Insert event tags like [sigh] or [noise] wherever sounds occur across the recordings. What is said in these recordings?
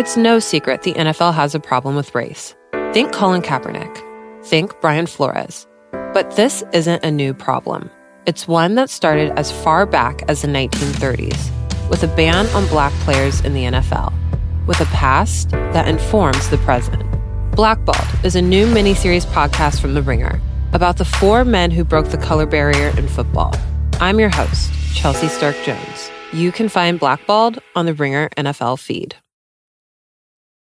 It's no secret the NFL has a problem with race. Think Colin Kaepernick. Think Brian Flores. But this isn't a new problem. It's one that started as far back as the 1930s with a ban on black players in the NFL, with a past that informs the present. Blackballed is a new miniseries podcast from The Ringer about the four men who broke the color barrier in football. I'm your host, Chelsea Stark Jones. You can find Blackballed on the Ringer NFL feed.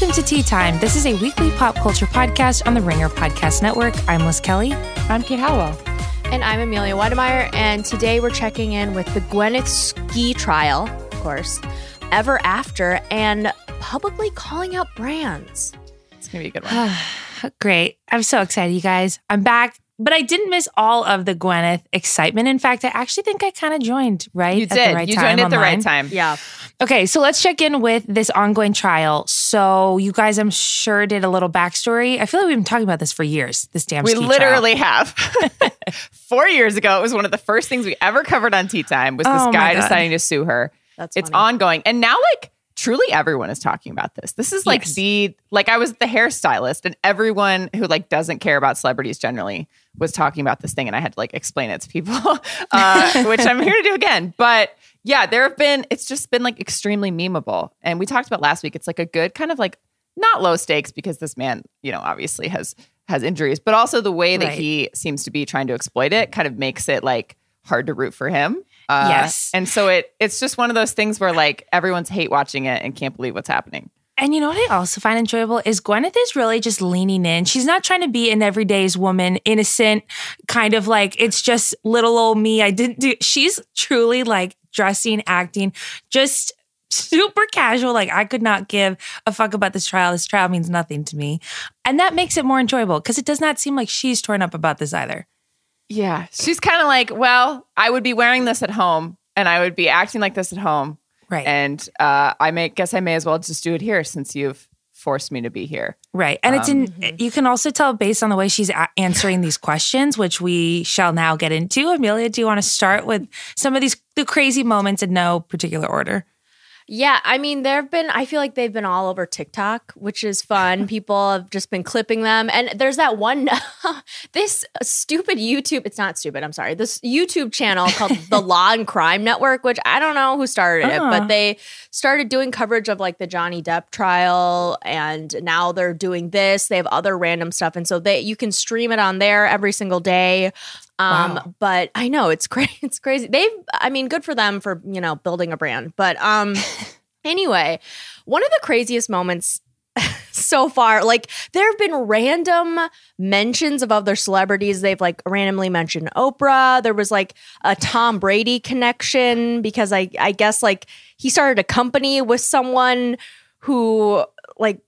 Welcome to Tea Time. This is a weekly pop culture podcast on the Ringer Podcast Network. I'm Liz Kelly. I'm Kate Halliwell. And I'm Amelia Wedemeyer, and today we're checking in with the Gwyneth ski trial, of course, ever after, and publicly calling out brands. It's going to be a good one. [sighs] Great. I'm so excited, you guys. I'm back, but I didn't miss all of the Gwyneth excitement. In fact, I actually think I kind of joined right you at did. the right you time. joined at the right time. Yeah. Okay, so let's check in with this ongoing trial. So, you guys, I'm sure, did a little backstory. I feel like we've been talking about this for years. This damn We ski literally have. [laughs] [laughs] Four years ago, it was one of the first things we ever covered on Tea Time was this Oh guy deciding to sue her. That's it's funny. ongoing. And now, like, truly everyone is talking about this. This is like Yes. the, like, I was the hairstylist, and everyone who, like, doesn't care about celebrities generally was talking about this thing. And I had to, like, explain it to people, [laughs] uh, which I'm here to do again. But yeah, there have been, it's just been, like, extremely memeable. And we talked about last week, it's like a good kind of like, not low stakes because this man, you know, obviously has has injuries, but also the way that Right. he seems to be trying to exploit it kind of makes it like hard to root for him. Uh, Yes. and so it it's just one of those things where like everyone's hate watching it and can't believe what's happening. And you know what I also find enjoyable is Gwyneth is really just leaning in. She's not trying to be an everyday's woman, innocent, kind of like it's just little old me. I didn't do. She's truly like dressing, acting, just super casual. Like I could not give a fuck about this trial. This trial means nothing to me, and that makes it more enjoyable because it does not seem like she's torn up about this either. Yeah, she's kind of like, well, I would be wearing this at home and I would be acting like this at home, Right. and uh, I may guess I may as well just do it here since you've forced me to be here. Right. And it's in, Um, you can also tell based on the way she's a- answering these questions, which we shall now get into. Amelia, do you want to start with some of these the crazy moments in no particular order? Yeah, I mean, there have been, I feel like they've been all over TikTok, which is fun. [laughs] People have just been clipping them. And there's that one, [laughs] this stupid YouTube, it's not stupid, I'm sorry, this YouTube channel called [laughs] The Law and Crime Network, which I don't know who started it, but oh. they started doing coverage of like the Johnny Depp trial. And now they're doing this. They have other random stuff. And so they, you can stream it on there every single day. Um, Wow. but I know it's [laughs] crazy. It's crazy. They've, I mean, good for them for you know building a brand. But um, [laughs] anyway, one of the craziest moments [laughs] so far, like there have been random mentions of other celebrities. They've like randomly mentioned Oprah. There was like a Tom Brady connection because I, I guess like he started a company with someone who like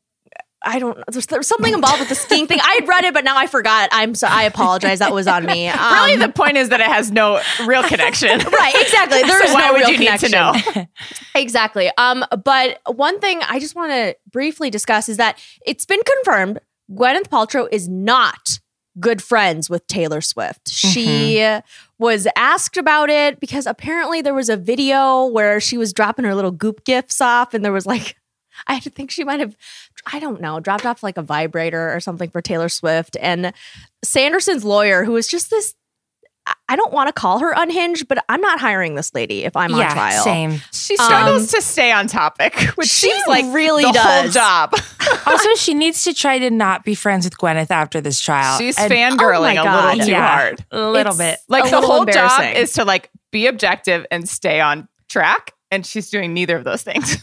I don't know. There's, there's something involved with the skiing thing. I had read it, but now I forgot. I'm so I apologize. That was on me. Um, really, the point is that it has no real connection. [laughs] right, exactly. There So is why no would real you need to connection. know? [laughs] Exactly. Um, but one thing I just want to briefly discuss is that it's been confirmed Gwyneth Paltrow is not good friends with Taylor Swift. She was asked about it because apparently there was a video where she was dropping her little goop gifts off, and there was like, [laughs] I think she might have, I don't know, dropped off like a vibrator or something for Taylor Swift. And Sanderson's lawyer, who is just this. I- I don't want to call her unhinged, but I'm not hiring this lady if I'm on trial. same. She struggles Um, to stay on topic, [laughs] which she seems like really the whole does. job. [laughs] Also, she needs to try to not be friends with Gwyneth after this trial. She's And- fangirling oh a God. little too Yeah. hard. a little It's- bit. Like the whole job is to like be objective and stay on track, and she's doing neither of those things.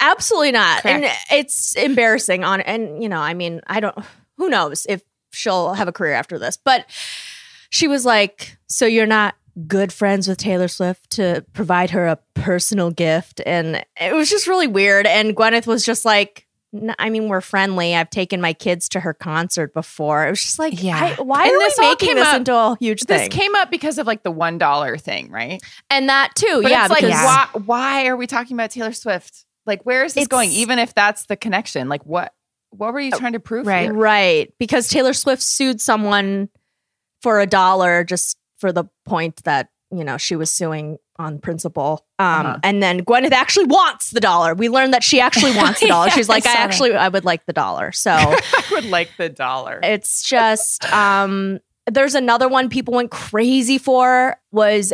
Absolutely not. And it's embarrassing on and you know, I mean, I don't who knows if she'll have a career after this. But she was like, "So you're not good friends with Taylor Swift to provide her a personal gift." And it was just really weird and Gwyneth was just like I mean, we're friendly. I've taken my kids to her concert before. It was just like, Yeah. I, why And are this we making came this up- into a huge This thing? came up because of like the one dollar thing, right? and that too, But yeah. it's like, Yeah. why? Why are we talking about Taylor Swift? Like, where is this It's- going? Even if that's the connection, like, what? What were you trying to prove? right. here? Right. Because Taylor Swift sued someone for a dollar just for the point that, you know, she was suing on principle. Um, Uh-huh. And then Gwyneth actually wants the dollar. We learned that she actually [laughs] wants the dollar. Yeah, She's like, I, that. actually, I would like the dollar. So [laughs] I would like the dollar. it's just, um, there's another one people went crazy for was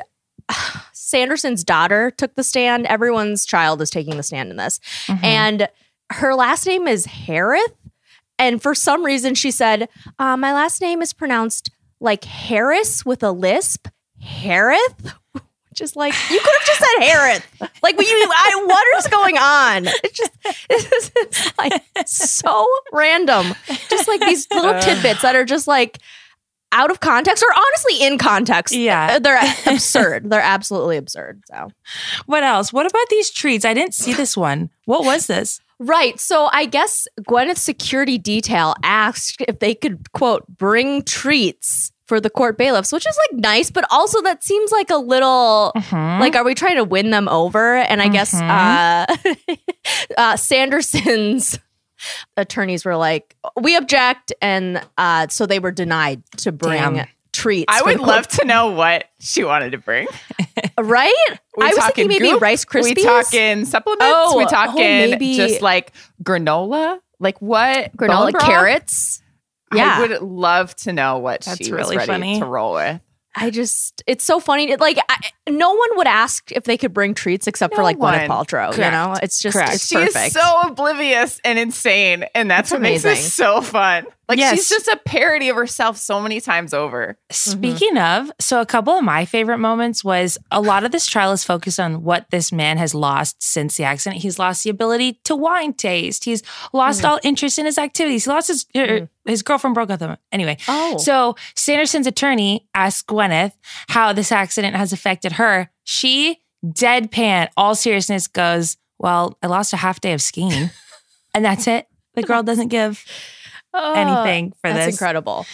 Sanderson's daughter took the stand. Everyone's child is taking the stand in this. Mhm. And her last name is Herath. And for some reason, she said, uh, My last name is pronounced like Harris with a lisp. Herath? [laughs] Which is like, you could have just said Herath. Like, you, I, what is going on? It's just, it's just like so random. Just like these little tidbits that are just like out of context or honestly in context. Yeah. They're [laughs] absurd. They're absolutely absurd. So. What else? What about these treats? I didn't see this one. What was this? Right. So I guess Gwyneth's security detail asked if they could, quote, bring treats for the court bailiffs, which is like nice, but also that seems like a little Mhm. like, are we trying to win them over? And I guess uh, [laughs] uh, Sanderson's attorneys were like, we object. And uh, so they were denied to bring Damn. treats. I would love to know what she wanted to bring. [laughs] Right? We I was talking thinking maybe goop? Rice Krispies. We talking supplements? Oh, we oh, talking maybe- just like granola? Like what? granola, Bone like broth? carrots. Yeah. I would love to know what That's she was really ready funny. to roll with. I just, it's so funny. It, like, I, no one would ask if they could bring treats except for No like Gwyneth one. Paltrow. You know, it's just, Correct. it's She perfect. is so oblivious and insane, and that's It's what makes amazing. this so fun. Like Yes. she's just a parody of herself so many times over. Speaking of, so a couple of my favorite moments was a lot of this trial is focused on what this man has lost since the accident. He's lost the ability to wine taste. He's lost mm. all interest in his activities. He lost his er, er mm. his girlfriend broke up with him. Anyway, Oh. so Sanderson's attorney asked Gwyneth how this accident has affected her. She deadpan, all seriousness, goes, "Well, I lost a half day of skiing, [laughs] and that's it." The girl doesn't give Oh, anything for That's this. incredible.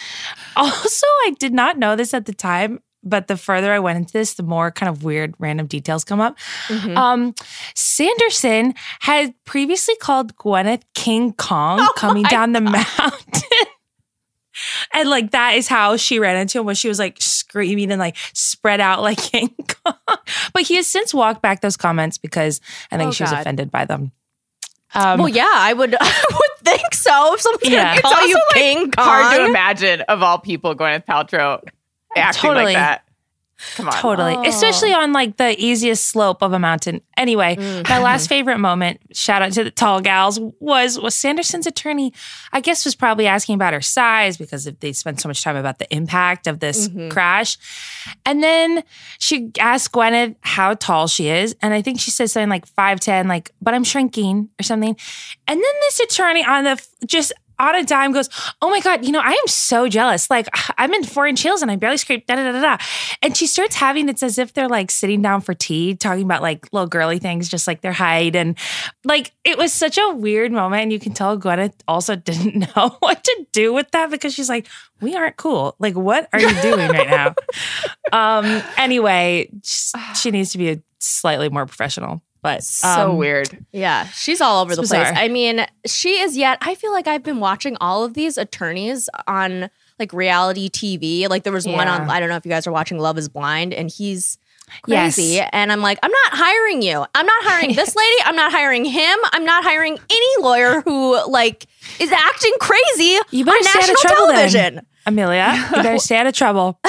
Also, I did not know this at the time, but the further I went into this, the more kind of weird random details come up. Mhm. Um, Sanderson had previously called Gwyneth King Kong [laughs] Oh coming down the mountain. And like that is how she ran into him when she was like screaming and like spread out like [laughs] King Kong. But he has since walked back those comments because I think Oh, she was God. offended by them. Um, well, yeah, I would, [laughs] I would think so. If someone's Yeah. gonna call also, you like, Kong, Hard to imagine of all people, Gwyneth Paltrow acting Totally. like that. Come on. Totally. Oh. Especially on like the easiest slope of a mountain. Anyway, Mm. my last favorite moment, shout out to the tall gals, was was Sanderson's attorney, I guess was probably asking about her size because if they spent so much time about the impact of this Mhm. crash. And then she asked Gwyneth how tall she is. And I think she said something like 5'10, like, but I'm shrinking or something. And then this attorney on the just on a dime goes, Oh my God, you know, I am so jealous. Like, [sighs] I'm in four inch heels and I barely scrape, da da da da. And she starts having it's as if they're like sitting down for tea, talking about like little girly things, just like their height. And like, it was such a weird moment. And you can tell Gwyneth also [laughs] didn't know [laughs] what to do with that because she's like, We aren't cool. Like, what are you doing right now? [laughs] um, anyway, [sighs] she needs to be a slightly more professional. But so um, weird. Yeah, she's all over It's the place. I mean, she is yet. I feel like I've been watching all of these attorneys on like reality TV. Like there was one on. I don't know if you guys are watching Love Is Blind, and he's Yes. crazy. And I'm like, I'm not hiring you. I'm not hiring this [laughs] lady. I'm not hiring him. I'm not hiring any lawyer who like is acting crazy You better on stay out of national trouble then. television. Amelia, you better [laughs] stay out of trouble.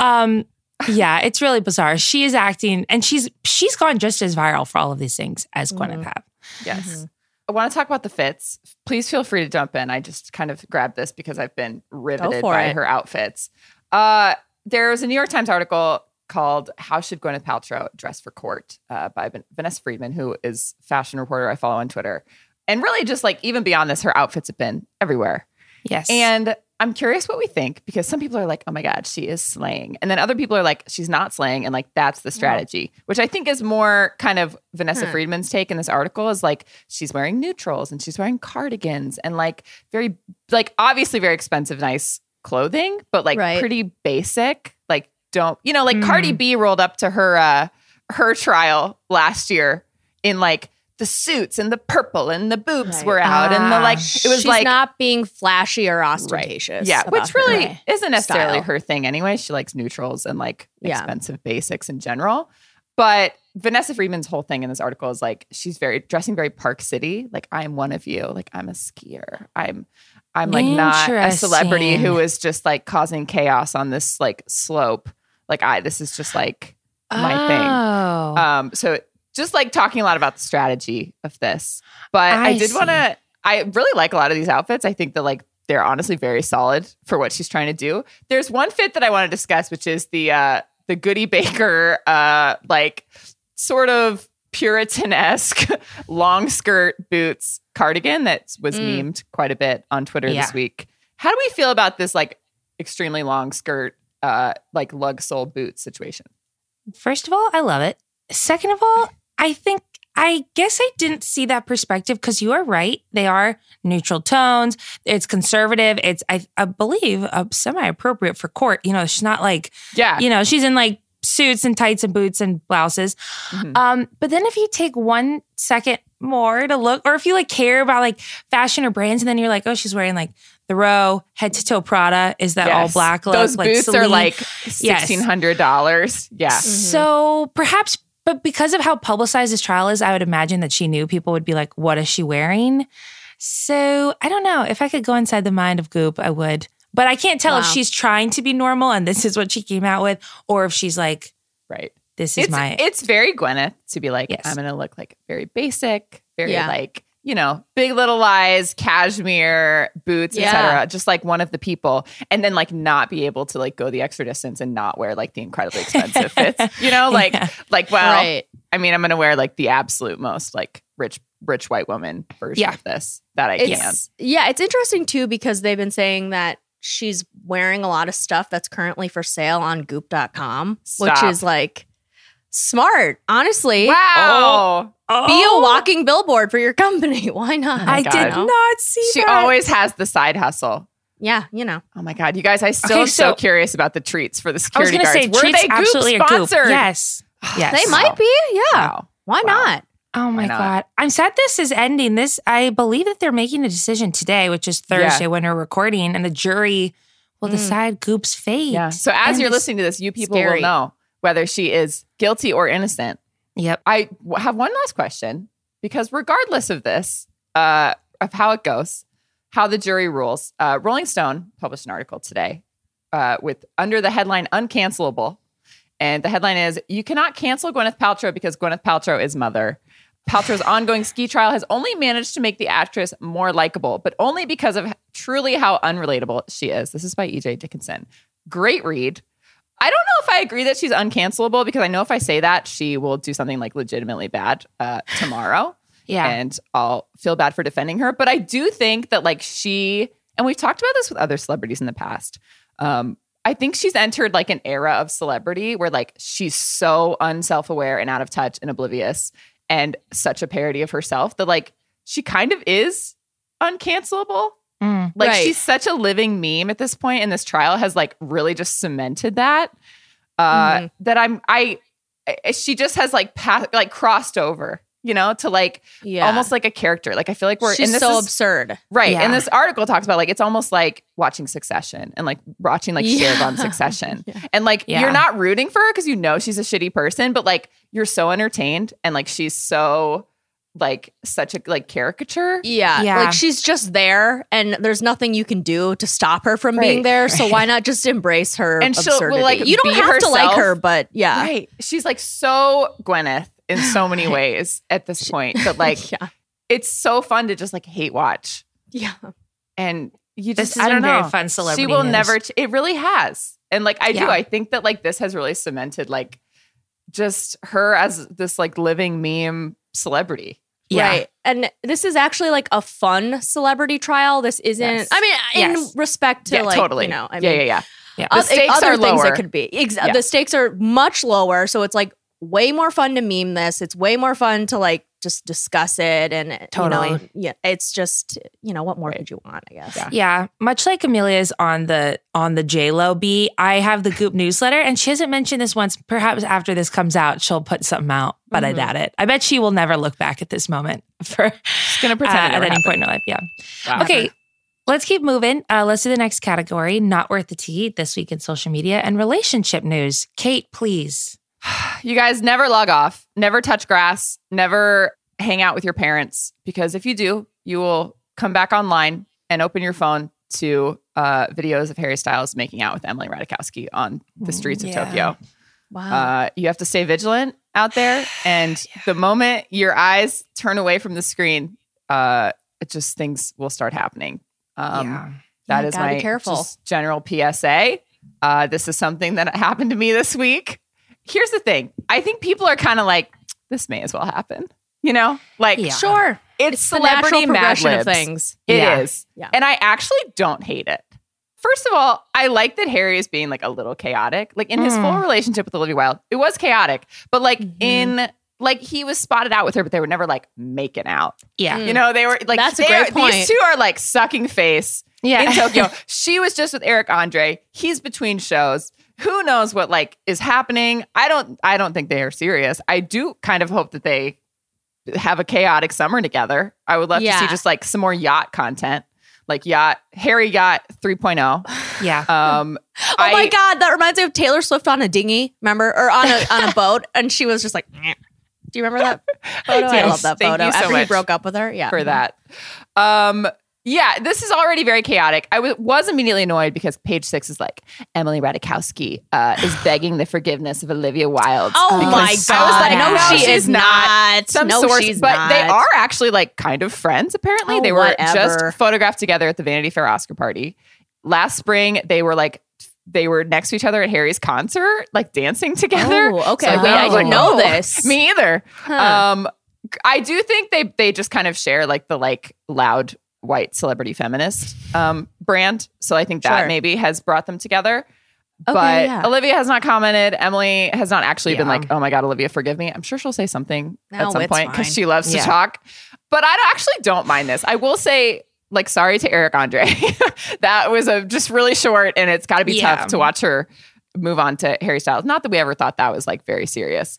Um, yeah, it's really bizarre. She is acting, and she's she's gone just as viral for all of these things as Gwyneth have. Yes. I want to talk about the fits. Please feel free to jump in. I just kind of grabbed this because I've been riveted by it. her outfits. Uh, there was a New York Times article called "How Should Gwyneth Paltrow Dress for Court" uh, by Van- Vanessa Friedman, who is fashion reporter I follow on Twitter. And really, just like even beyond this, her outfits have been everywhere. Yes, And I'm curious what we think because some people are like, oh my God, she is slaying. And then other people are like, she's not slaying. And like, that's the strategy, which I think is more kind of Vanessa Hmm. Friedman's take in this article is like, she's wearing neutrals and she's wearing cardigans and like very, like, obviously very expensive, nice clothing, but like Right. pretty basic. Like, don't, you know, like Mm. Cardi B rolled up to her, uh, her trial last year in like, the suits and the purple and the boobs Right. were out and the Ah. like it was She's like not being flashy or ostentatious. yeah, about which her really isn't necessarily style. her thing anyway. She likes neutrals and like Yeah. expensive basics in general. But Vanessa Friedman's whole thing in this article is like she's very dressing very Park City. Like I'm one of you. Like I'm a skier. I'm I'm like not a celebrity who is just like causing chaos on this like slope. Like I this is just like my thing. Oh, Um, so just like talking a lot about the strategy of this. But I, I did want to, I really like a lot of these outfits. I think that like they're honestly very solid for what she's trying to do. There's one fit that I want to discuss, which is the uh the Goody Baker uh like sort of Puritan-esque [laughs] long skirt boots cardigan that was Mm. memed quite a bit on Twitter Yeah. this week. How do we feel about this like extremely long skirt uh like lug sole boot situation? First of all, I love it. Second of all, I think I guess I didn't see that perspective because you are right. They are neutral tones. It's conservative. It's I, I believe uh, semi appropriate for court. You know, she's not like Yeah. you know she's in like suits and tights and boots and blouses. Mhm. Um, but then if you take one second more to look, or if you like care about like fashion or brands, and then you're like, oh, she's wearing like the row head to toe Prada. Is that all black? Look? Those like boots are like sixteen hundred dollars. Yeah. So perhaps, but because of how publicized this trial is, I would imagine that she knew people would be like, what is she wearing? So I don't know. If I could go inside the mind of Goop, I would. But I can't tell if she's trying to be normal and this is what she came out with, or if she's like, Right. this is It's my. it's very Gwyneth to be like, Yes. I'm gonna look like very basic, very Yeah. like, you know, big little lies, cashmere, boots, Yeah. etc. Just like one of the people. And then like not be able to like go the extra distance and not wear like the incredibly expensive [laughs] fits. You know, like Yeah. like well, right. I mean, I'm gonna wear like the absolute most like rich rich white woman version Yeah. of this that I can. Yeah, it's interesting too because they've been saying that she's wearing a lot of stuff that's currently for sale on goop.com, which is like smart, honestly. Wow. oh, Be a walking billboard for your company. [laughs] Why not? I God. did not see She that. always has the side hustle. Yeah, you know. Oh my god, you guys! I still Okay, am so, so- curious about the treats for the I was security going to guards. say, Were treats they Goop absolutely a Goop. sponsored? Yes. [sighs] Yes. They might be. Yeah. Wow. Why Wow. not? Oh my not? god! I'm sad this is ending. This I believe that they're making a decision today, which is Thursday when we're recording, and the jury will Mm. decide Goop's fate. Yeah. So as And you're listening to this, you people Scary. will know whether she is guilty or innocent. Yep. I have one last question because regardless of this, uh, of how it goes, how the jury rules, uh, Rolling Stone published an article today uh, with under the headline "Uncancelable," and the headline is "You cannot cancel Gwyneth Paltrow because Gwyneth Paltrow is mother." Paltrow's ongoing ski trial has only managed to make the actress more likable, but only because of truly how unrelatable she is. This is by EJ Dickinson. Great read. I don't know if I agree that she's uncancelable because I know if I say that, she will do something like legitimately bad uh, tomorrow. [laughs] Yeah. and I'll feel bad for defending her. But I do think that like she and we've talked about this with other celebrities in the past. Um, I think she's entered like an era of celebrity where like she's so unself-aware and out of touch and oblivious and such a parody of herself that like she kind of is uncancelable. Mm. Like Right. she's such a living meme at this point, and this trial has like really just cemented that. Uh, Mhm. That I'm, I, I- she just has like pa- like crossed over, you know, to like Yeah. almost like a character. Like I feel like we're She's and this so is- absurd. right. Yeah. And this article talks about like it's almost like watching Succession and like watching like Yeah. shared [laughs] on Succession, and like Yeah. you're not rooting for her because you know she's a shitty person, but like you're so entertained and like she's so like such a like caricature. Yeah. Yeah. Like she's just there and there's nothing you can do to stop her from being Right, there. So why [laughs] not just embrace her And she'll- will, absurdity? like, you don't be have to like her, but yeah. Right. She's like so Gwyneth in so many [laughs] ways at this point But like [laughs] yeah. it's so fun to just like hate watch. Yeah. And you This just has I don't been very know. fun celebrity She will news. never ch- it really has. And like I do, I think that like this has really cemented like just her as this like living meme celebrity. Yeah. Right. And this is actually like a fun celebrity trial. This isn't Yes. I mean, in Yes. respect to yeah, like totally. you know, I yeah, mean yeah, yeah. Yeah. The oth- stakes other are things lower. it could be. Ex- Yeah. The stakes are much lower, so it's like way more fun to meme this. It's way more fun to like just discuss it and Totally. You know, yeah, it's just you know what more Right. could you want? I guess. Yeah. Yeah, much like Amelia's on the on the J Lo beat, I have the Goop newsletter, and she hasn't mentioned this once. Perhaps after this comes out, she'll put something out, but I Mhm. doubt it. I bet she will never look back at this moment [laughs] for She's gonna uh, pretend it at any happened. point in her life. Yeah. Wow. Okay, let's keep moving. Uh, let's do the next category. Not worth the tea this week in social media and relationship news. Kate, please. [sighs] You guys never log off, never touch grass, never hang out with your parents because if you do, you will come back online and open your phone to uh, videos of Harry Styles making out with Emily Ratajkowski on the streets of Tokyo. Wow. Uh, you have to stay vigilant out there, [sighs] and the moment your eyes turn away from the screen, uh, it just things will start happening. Um, yeah. that Yeah, is my careful. general PSA. Uh, this is something that happened to me this week. Here's the thing: I think people are kind of like, this may as well happen. You know, like Yeah. sure. it's The celebrity natural progression of things. It Yeah. is, Yeah. and I actually don't hate it. First of all, I like that Harry is being like a little chaotic. Like in his Mm. full relationship with Olivia Wilde, it was chaotic, but like Mhm. in like he was spotted out with her, but they were never like making out. Yeah. Mm. You know, they were like That's a they are- great point. These two are like sucking face Yeah. in Tokyo. [laughs] she was just with Eric Andre. He's between shows. Who knows what like is happening? I don't I don't think they are serious. I do kind of hope that they have a chaotic summer together. I would love to see just like some more yacht content. Like yacht Harry Yacht 3.0. [sighs] yeah. Um Oh I- my god, that reminds me of Taylor Swift on a dinghy, remember? Or on a on a [laughs] boat, and she was just like, "Nyeh." do you remember that [laughs] photo? I love that photo. so After he broke up with her, yeah, for that. Um yeah, this is already very chaotic. I w- was immediately annoyed because page six is like Emily Ratajkowski uh, is begging the forgiveness of Olivia Wilde. Oh my I was god, like, no, no, she is not. some no, source, she's but not. they are actually like kind of friends. Apparently, Oh, they were whatever. just photographed together at the Vanity Fair Oscar party last spring. They were like they were next to each other at Harry's concert, like dancing together. Oh, okay. So Wait, I didn't know this. [laughs] Me either. Huh. Um, I do think they they just kind of share like the like loud white celebrity feminist um brand. So I think that Sure. maybe has brought them together. Okay, but yeah. Olivia has not commented. Emily has not actually been like, "Oh my god, Olivia, forgive me." I'm sure she'll say something No, at some point because she loves Yeah. to talk. But I actually don't mind this. I will say, like, sorry to Eric Andre. [laughs] that was a just really short, and it's got to be Yeah. tough to watch her move on to Harry Styles. Not that we ever thought that was like very serious.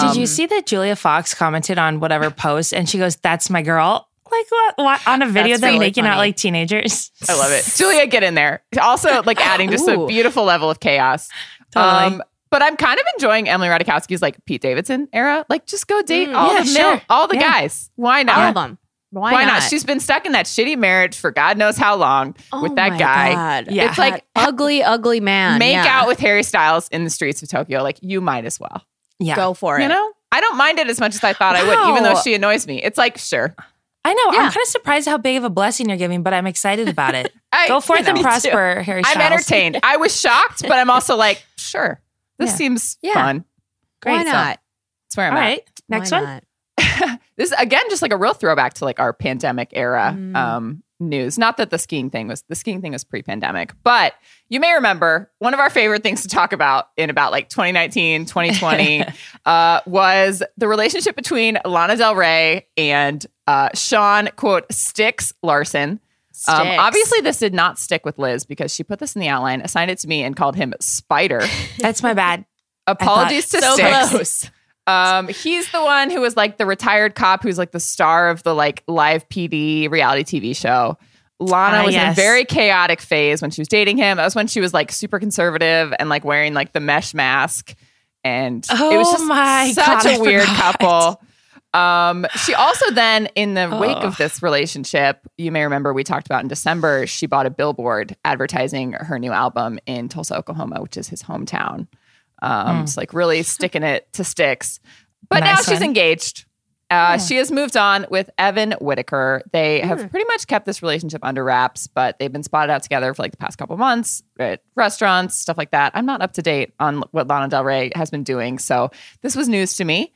Did you Um, see that Julia Fox commented on whatever [laughs] post and she goes, That's my girl? Like what? what? On a video That's them really making out like teenagers. I love it. [laughs] Julia, get in there. Also, like [gasps] adding just a beautiful level of chaos. Um, Totally. but I'm kind of enjoying Emily Ratajkowski's like Pete Davidson era. Like, just go date Mm, all yeah, the sure. mil- all the Yeah. guys. Why not? all of them. Why, Why, not? She's been stuck in that shitty marriage for God knows how long Oh with that my guy. God. Yeah. It's like That ugly, ugly man. make yeah. out with Harry Styles in the streets of Tokyo. Like you might as well. yeah. Go for it. You know, I don't mind it as much as I thought I would, even though she annoys me. It's like sure, I know. Yeah. I'm kind of surprised how big of a blessing you're giving, but I'm excited about it. [laughs] I, Go forth [laughs] you know, and prosper, Harry Styles. I'm entertained. I was shocked, but I'm also like, sure, this Yeah. seems Yeah. fun. Why Great. not? That's where I'm All at. right. Next Why one. [laughs] this is again just like a real throwback to like our pandemic era Mm. um, news. Not that the skiing thing was the skiing thing was pre-pandemic, but you may remember one of our favorite things to talk about in about like 2019, 2020 uh, was the relationship between Lana Del Rey and uh, Sean quote Sticks Larkin. Um, obviously, this did not stick with Liz because she put this in the outline, assigned it to me, and called him Spider. [laughs] That's my bad. Apologies to so Sticks. close. Um, he's the one who was like the retired cop who's like the star of the like live PD reality TV show. Lana Ah, was in a very chaotic phase when she was dating him. That was when she was like super conservative and like wearing like the mesh mask. And it was Oh just my such God, I a weird forgot. couple. Um, she also then, in the [sighs] wake of this relationship, you may remember we talked about in December, she bought a billboard advertising her new album in Tulsa, Oklahoma, which is his hometown. Um, Hmm. It's like really sticking it to sticks. But now Nice she's engaged. Uh, She has moved on with Evan Winiker. They have Hmm. pretty much kept this relationship under wraps, but they've been spotted out together for like the past couple months at restaurants, stuff like that. I'm not up to date on what Lana Del Rey has been doing, so this was news to me.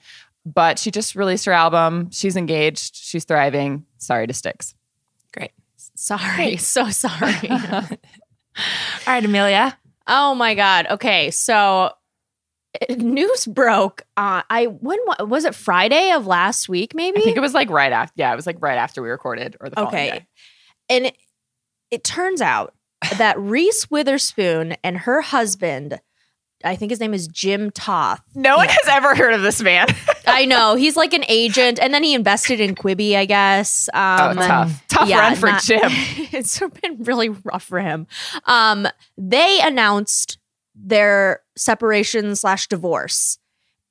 But she just released her album. She's engaged. She's thriving. Sorry to Sticks. Great. Sorry, [laughs] so sorry. [laughs] All right, Amelia. oh my god. Okay, so uh, news broke. Uh, I when was it Friday of last week? Maybe I think it was like right after. Yeah, it was like right after we recorded or the Okay. day. and it, it turns out that Reese Witherspoon and her husband, I think his name is Jim Toth. No one has ever heard of this man. [laughs] I know he's like an agent, and then he invested in Quibi, I guess. oh, Um, tough, tough yeah, run for not- Jim. [laughs] it's been really rough for him. Um, they announced their separation slash divorce.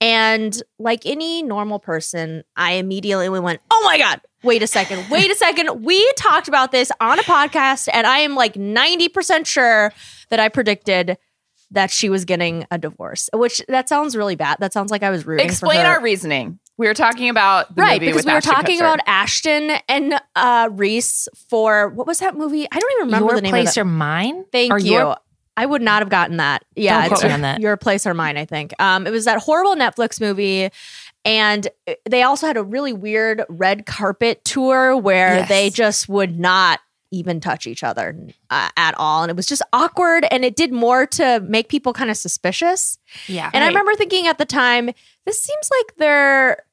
And like any normal person, I immediately went, Oh my God, wait a second, wait a second. We talked about this on a podcast, and I am like 90% sure that I predicted that she was getting a divorce, which that sounds really bad. That sounds like I was rooting Explain for her. our reasoning. We were talking about the right movie because with we were Ashton talking Kutcher. about Ashton and uh, Reese for what was that movie? I don't even remember your the name place of it. or mine? Thank Or you. your- I would not have gotten that. Yeah, Don't quote it's me on that. your place or mine. I think um, it was that horrible Netflix movie, and they also had a really weird red carpet tour where Yes. they just would not even touch each other uh, at all, and it was just awkward. And it did more to make people kind of suspicious. yeah. And I remember thinking at the time, this seems like they're,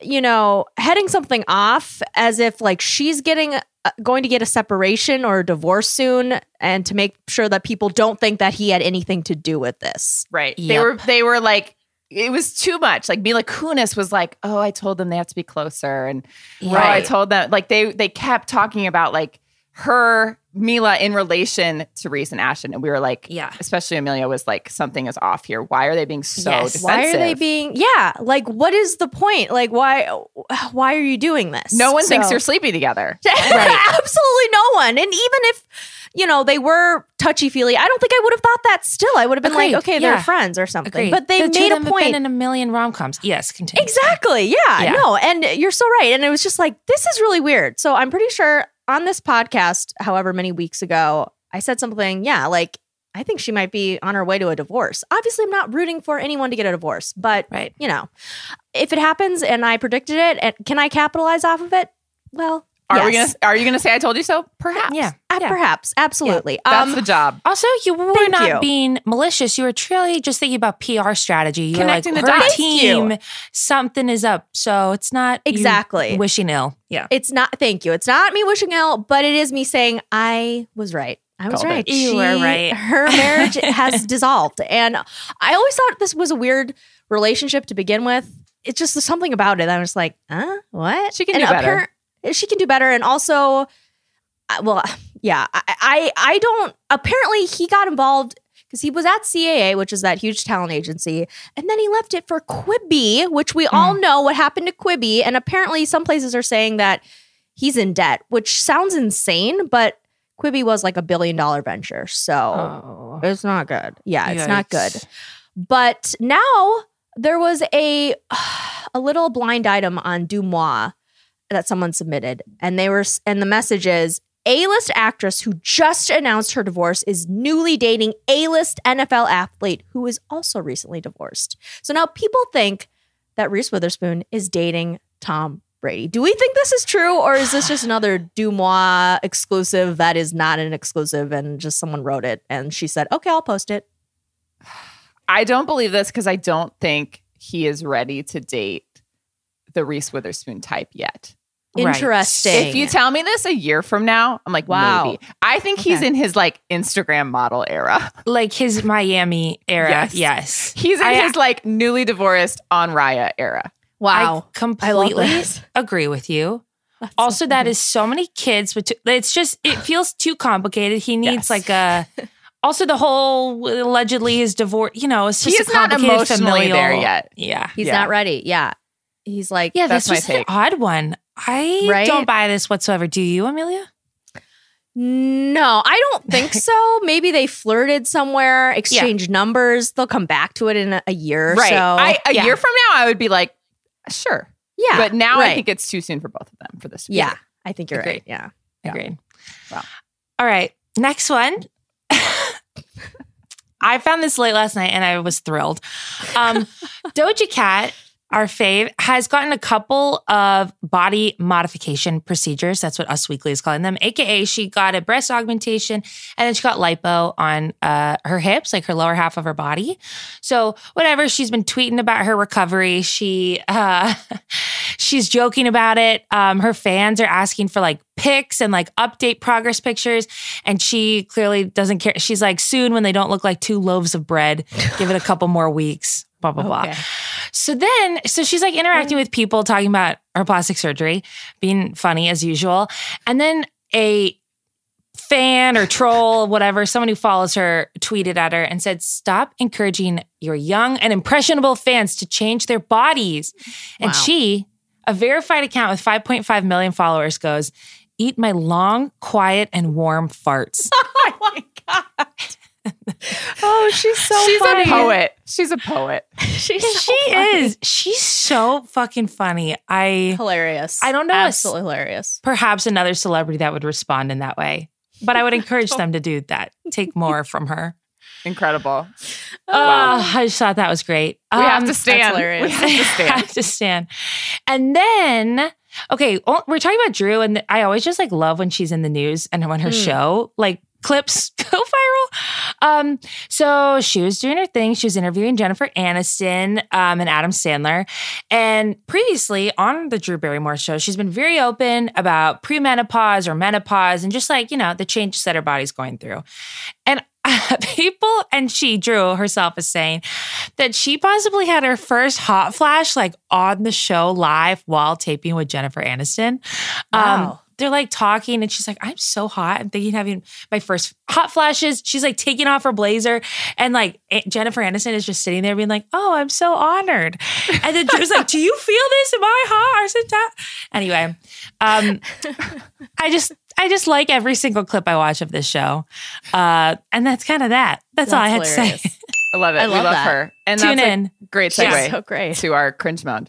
you know, heading something off as if like she's getting uh, going to get a separation or a divorce soon, and to make sure that people don't think that he had anything to do with this. Right. They were they were like it was too much. Like Mila Kunis was like, "Oh, I told them they have to be closer," and oh, I told them like they they kept talking about like her Mila in relation to Reese and Ashton, and we were like, Yeah. especially Amelia was like, something is off here. Why are they being so Yes. defensive? Why are they being? Yeah, like what is the point? Like why? Why are you doing this? No one thinks So- you're sleeping together. [laughs] Absolutely no one. And even if, you know, they were touchy feely, I don't think I would have thought that still. I would have been Agreed. like, okay, Yeah. they're friends or something. Agreed. But they The made of a them have been point. in a million rom coms. Yes, continue. Exactly. Yeah, Yeah. No, and you're so right. And it was just like, this is really weird. So I'm pretty sure on this podcast, however many weeks ago, I said something, yeah, like, I think she might be on her way to a divorce. Obviously, I'm not rooting for anyone to get a divorce, but Right. you know, if it happens and I predicted it, can I capitalize off of it? Well, Are we gonna Are you gonna say I told you so? Perhaps. Yeah. Uh, yeah. Perhaps, absolutely. That's Um, the job. Also, you were Thank not you. being malicious. You were truly just thinking about PR strategy. You Connecting were the like, her dots. Team, something is up. So it's not Exactly. wishing ill. Yeah. it's not. Thank you. It's not me wishing ill, but it is me saying I was right. I was Called it. right. You were right. Her marriage [laughs] has dissolved, and I always thought this was a weird relationship to begin with. It's just something about it. I was like, huh, what? She can And do better. She can do better, and also, well, yeah, I, I, I don't. Apparently, he got involved because he was at CAA, which is that huge talent agency, and then he left it for Quibi, which we all Hmm. know what happened to Quibi. And apparently, some places are saying that he's in debt, which sounds insane, but Quibi was like a billion dollar venture, so Oh. it's not good. Yeah, it's not good. But now there was a [sighs] a little blind item on DeuxMoi that someone submitted, and they were and the message is A-list actress who just announced her divorce is newly dating A-list NFL athlete who is also recently divorced. So now people think that Reese Witherspoon is dating Tom Brady. Do we think this is true, or is this just another DeuxMoi exclusive that is not an exclusive and just someone wrote it and she said, "Okay, I'll post it." I don't believe this because I don't think he is ready to date the Reese Witherspoon type yet. Right. Interesting. If you tell me this a year from now, I'm like, Wow. maybe. I think he's in his like Instagram model era. [laughs] Like his Miami era. Yes. Yes. He's in I- his like newly divorced on Raya era. wow, I completely this. agree with you. Also, that is so many kids, but it's just it feels too complicated. He needs Yes. like a. [laughs] Also, the whole allegedly his divorce. You know, it's He just is a not complicated emotionally familial- there yet. Yeah, he's Yeah. not ready. Yeah, he's like, yeah. That's this my was an take. odd one. I Right? don't buy this whatsoever. Do you, Amelia? No, I don't think [laughs] so. Maybe they flirted somewhere, exchanged numbers. They'll come back to it in a, a year or Right. so. I, a yeah. year from now, I would be like, sure. yeah, but now I think it's too soon for both of them for this. to yeah, right. I think you're Agreed. right. Yeah, Yeah. Agreed. Wow. All right. Next one. [laughs] I found this late last night and I was thrilled. Um, [laughs] Doja Cat, our fave, has gotten a couple of body modification procedures. That's what Us Weekly is calling them. AKA, she got a breast augmentation and then she got lipo on uh, her hips, like her lower half of her body. So, whatever, she's been tweeting about her recovery. She, uh, [laughs] she's joking about it. Um, her fans are asking for like pics and like update progress pictures. And she clearly doesn't care. She's like, soon when they don't look like two loaves of bread, give it a couple more weeks, blah, blah, blah. So then, so she's like interacting mm. with people, talking about her plastic surgery, being funny as usual. And then a fan or troll, [laughs] whatever, someone who follows her tweeted at her and said, Stop encouraging your young and impressionable fans to change their bodies. And Wow. she, a verified account with 5.5 million followers, goes, Eat my long, quiet, and warm farts. [laughs] Oh my god. Oh, she's so She's funny. a poet. She's a poet. [laughs] She's so she funny. is. She's so fucking funny. I hilarious. I don't know Absolutely hilarious. perhaps another celebrity that would respond in that way. But I would [laughs] encourage them to do that. Take more from her. Incredible. Oh, I just thought that was great. We have Um, to stand. We have to [laughs] stand. have to stand. And then, okay, we're talking about Drew, and I always just like love when she's in the news and when her Hmm. show like clips [laughs] go viral. Um, so she was doing her thing. She was interviewing Jennifer Aniston um, and Adam Sandler. And previously on the Drew Barrymore show, she's been very open about premenopause or menopause and just like, you know, the changes that her body's going through. And [laughs] people, and she, Drew herself, is saying that she possibly had her first hot flash like on the show live while taping with Jennifer Aniston. Um, Wow. They're like talking, and she's like, I'm so hot. I'm thinking having my first hot flashes. She's like taking off her blazer, and like A- Jennifer Aniston is just sitting there being like, Oh, I'm so honored. And then Drew's like, Do you feel this? Am I hot? I said that. Anyway, um, I just I just like every single clip I watch of this show. Uh, and that's kind of that. That's, all I had That's to say. I love it. I we love love that. her. And Tune that's in. a great Yeah. segue So great. to our Cringe Mode.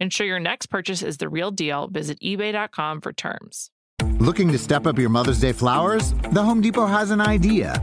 Ensure your next purchase is the real deal. Visit eBay.com for terms. Looking to step up your Mother's Day flowers? The Home Depot has an idea.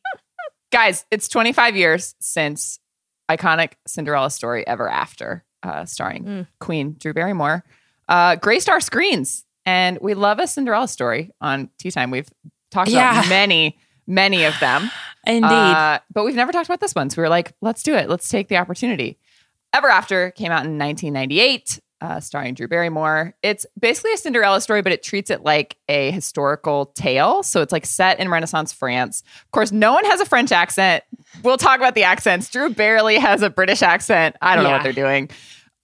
Guys, it's 25 years since iconic Cinderella story Ever After, uh, starring Mm. Queen Drew Barrymore, uh, graced our screens. And we love a Cinderella story on Tea Time. We've talked Yeah. about many, many of them. [sighs] Indeed. Uh, but we've never talked about this one. So we were like, let's do it. Let's take the opportunity. Ever After came out in 1998, uh, starring Drew Barrymore. It's basically a Cinderella story, but it treats it like a historical tale. So it's like set in Renaissance France. Of course, no one has a French accent. We'll talk about the accents. Drew barely has a British accent. I don't know what they're doing.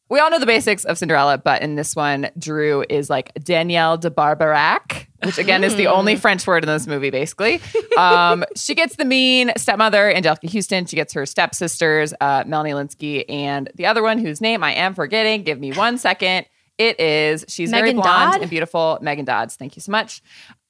We all know the basics of Cinderella, but in this one, Drew is like Danielle de Barbarac, which again is the only French word in this movie, basically. [laughs] Um, she gets the mean stepmother, Anjelica Huston. She gets her stepsisters, uh, Melanie Lynskey, and the other one whose name I am forgetting. Give me one second. It is, she's very blonde Dodd? and beautiful. Megan Dodds. Thank you so much.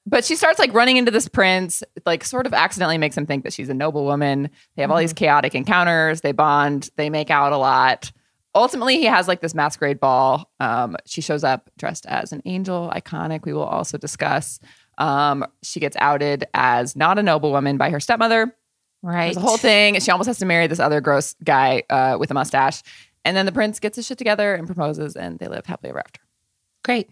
But she starts like running into this prince, like sort of accidentally makes him think that she's a noblewoman. They have all these chaotic encounters. They bond. They make out a lot. Ultimately, he has like this masquerade ball. Um, she shows up dressed as an angel, iconic. We will also discuss. Um, she gets outed as not a noblewoman by her stepmother. right. There's a whole thing. She almost has to marry this other gross guy uh, with a mustache. And then the prince gets his shit together and proposes, and they live happily ever after. Great.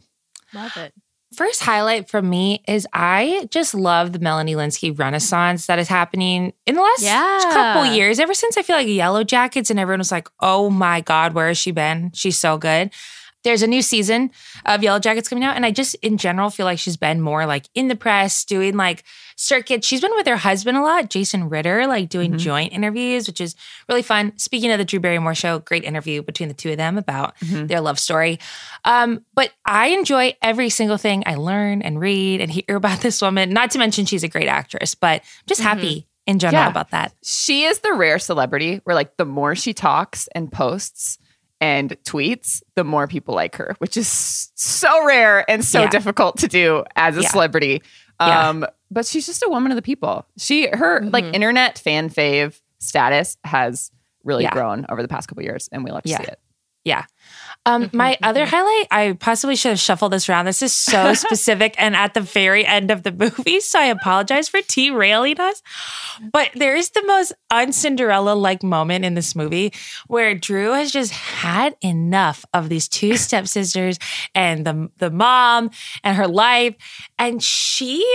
Love it. First highlight from me is I just love the Melanie Lynskey renaissance that is happening in the last Yeah. couple years. Ever since I feel like Yellowjackets and everyone was like, oh my God, where has she been? She's so good. There's a new season of Yellowjackets coming out. And I just in general feel like she's been more like in the press, doing like circuits. She's been with her husband a lot, Jason Ritter, like doing Mhm. joint interviews, which is really fun. Speaking of the Drew Barrymore show, great interview between the two of them about Mhm. their love story. Um, but I enjoy every single thing I learn and read and hear [laughs] about this woman. Not to mention she's a great actress, but I'm just happy in general Yeah. about that. she is the rare celebrity where like the more she talks and posts and tweets, the more people like her, which is so rare and so Yeah. difficult to do as a Yeah. celebrity. Yeah. Um, but she's just a woman of the people. She her like Mhm. internet fan fave status has really Yeah. grown over the past couple years, and we love to Yeah. see it. Yeah. Um, my other highlight, I possibly should have shuffled this around. This is so [laughs] specific and at the very end of the movie. So I apologize for derailing us. But there is the most un-Cinderella like moment in this movie where Drew has just had enough of these two [laughs] stepsisters and the, the mom and her life. And she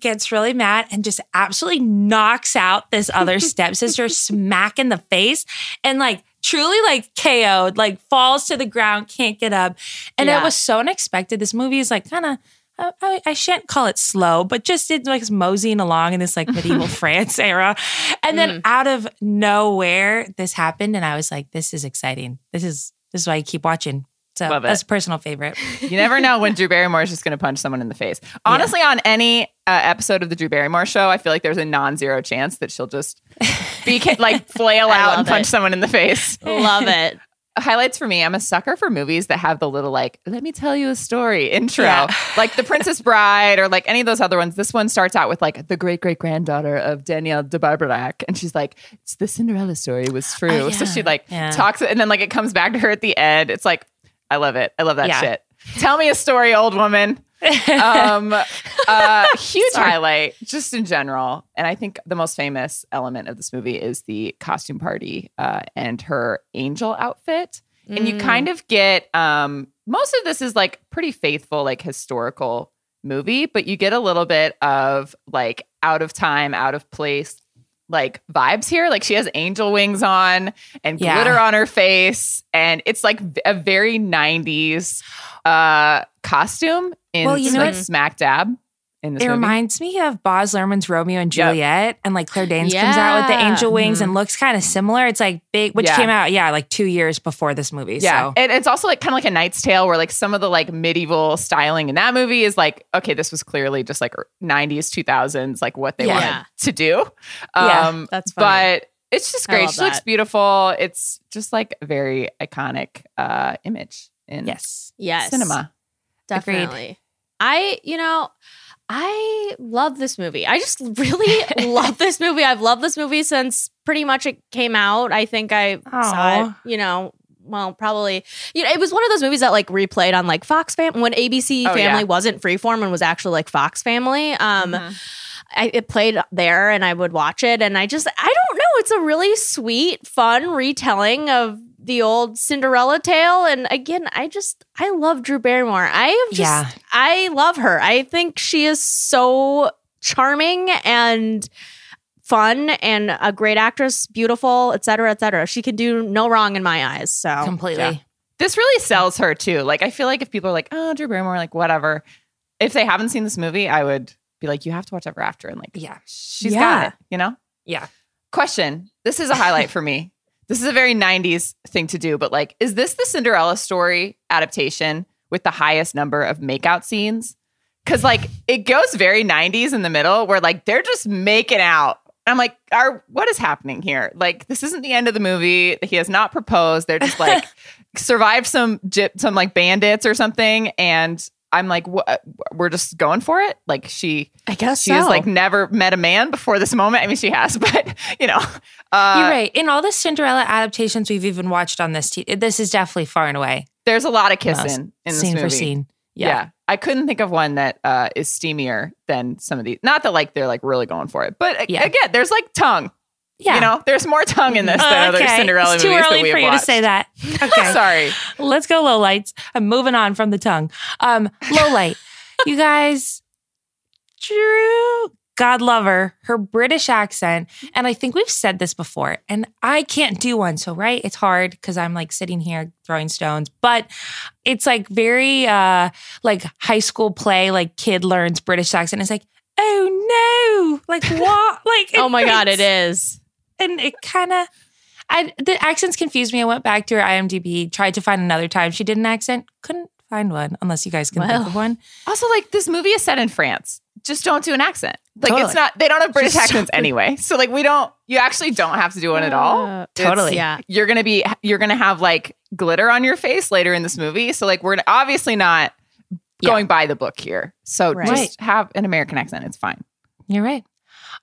gets really mad and just absolutely knocks out this other [laughs] stepsister smack in the face and like truly like KO'd, like falls to the ground, can't get up. And it was so unexpected. This movie is like kind of I, I, shan't call it slow, but just it's like moseying along in this like [laughs] medieval France era. And then mm-hmm. out of nowhere, this happened, and I was like, "This is exciting. This is this is why I keep watching." So Love it. that's a personal favorite. [laughs] You never know when Drew Barrymore is just going to punch someone in the face. Honestly, on any uh, episode of the Drew Barrymore show, I feel like there's a non-zero chance that she'll just [laughs] be like flail out and punch it. someone in the face. Love [laughs] it. highlights for me i'm a sucker for movies that have the little like let me tell you a story intro Yeah. like the princess bride or like any of those other ones this one starts out with like the great great granddaughter of danielle de barbarac and she's like it's the cinderella story was true Oh, so she like Yeah. talks and then like it comes back to her at the end it's like i love it i love that Yeah. shit tell me a story old woman [laughs] um uh huge Sorry. highlight just in general and i think the most famous element of this movie is the costume party uh and her angel outfit and you Mm. kind of get um most of this is like pretty faithful like historical movie but you get a little bit of like out of time out of place like vibes here like she has angel wings on and Yeah. glitter on her face and it's like a very 90s uh costume in Well, you know like what? smack dab in this It movie. reminds me of Baz Luhrmann's Romeo and Yep. Juliet, and like Claire Danes comes out with the angel wings Mhm. and looks kind of similar. It's like big, which Yeah. came out, yeah, like two years before this movie. Yeah, So and it's also like kind of like a Knight's Tale, where like some of the like medieval styling in that movie is like, okay, this was clearly just like '90s, 2000s, like what they Yeah. wanted to do. Yeah, Um, that's funny. but it's just great. love She looks beautiful. It's just like a very iconic uh, image in yes, Yes. cinema. Agreed. Definitely. I, you know, I love this movie. I just really love this movie. I've loved this movie since pretty much it came out. I think I saw it, you know, well, probably. You know, it was one of those movies that like replayed on like Fox Family when ABC Oh, Family yeah. wasn't Freeform and was actually like Fox Family. Um, I, it played there, and I would watch it, and I just I don't know. It's a really sweet, fun retelling of the old Cinderella tale, and again, I just I love Drew Barrymore. I have just Yeah. I love her. I think she is so charming and fun and a great actress, beautiful, et cetera, et cetera. She can do no wrong in my eyes. So Completely. Yeah. This really sells her too. Like I feel like if people are like, oh, Drew Barrymore, like whatever. If they haven't seen this movie, I would be like, you have to watch Ever After, and like, Yeah. she's Yeah. got it. You know. Yeah. Question. This is a highlight for me. This is a very 90s thing to do, but like, is this the Cinderella story adaptation with the highest number of makeout scenes? Cause like it goes very 90s in the middle where like they're just making out. I'm like, are what is happening here? Like, this isn't the end of the movie. He has not proposed. They're just like [laughs] survived some gyp, some like bandits or something. And I'm like, what? We're just going for it. Like she, I guess she has like never met a man before this moment. I mean, she has, [laughs] but you know, uh, You're right. In all the Cinderella adaptations we've even watched on this, t- this is definitely far and away there's a lot of kissing in this scene movie. for scene. Yeah. Yeah. I couldn't think of one that uh, is steamier than some of these. Not that like they're like really going for it, but Yeah. again, there's like tongue. Yeah. You know, there's more tongue in this than other okay. Cinderella it's too movies that early we for have you watched. to say that. [laughs] Okay. Sorry. Let's go low lights. I'm moving on from the tongue. Um, low light. [laughs] you guys, Drew, God love her, her British accent. And I think we've said this before, and I can't do one. So, right, it's hard because I'm like sitting here throwing stones, but it's like very uh like high school play, like kid learns British accent. It's like, oh no, like [laughs] what? Like, Oh my god, it's- and it kind of I the accents confused me. I went back to her IMDb, tried to find another time she did an accent, couldn't find one unless you guys can think of one. Also, like this movie is set in France. Just don't do an accent. Like Totally. it's not. They don't have British Just accents don't. anyway. [laughs] So like we don't. You actually don't have to do one at all. Uh, It's- Totally. Yeah. You're gonna be. You're gonna have like glitter on your face later in this movie. So like we're obviously not Yeah. going by the book here. So Right. just have an American accent. It's fine. You're right.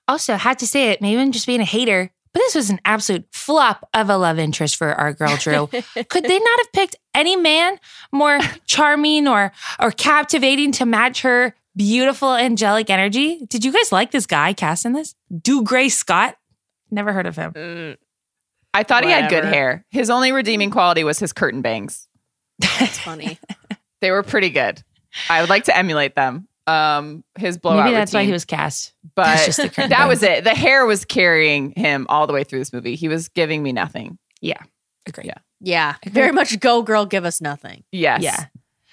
Also, had to say it, maybe I'm just being a hater, but this was an absolute flop of a love interest for our girl Drew. [laughs] Could they not have picked any man more charming or or captivating to match her beautiful angelic energy? Did you guys like this guy cast in this? Dougray Scott? Never heard of him. Mm, I thought he had good hair. His only redeeming quality was his curtain bangs. That's funny. [laughs] They were pretty good. I would like to emulate them. Um, his blowout Maybe that's why he was cast. but It's just the curtain that was it. The hair was carrying him all the way through this movie. He was giving me nothing. Yeah. Agreed. Yeah. Yeah. Very much go girl, give us nothing. Yes. Yeah.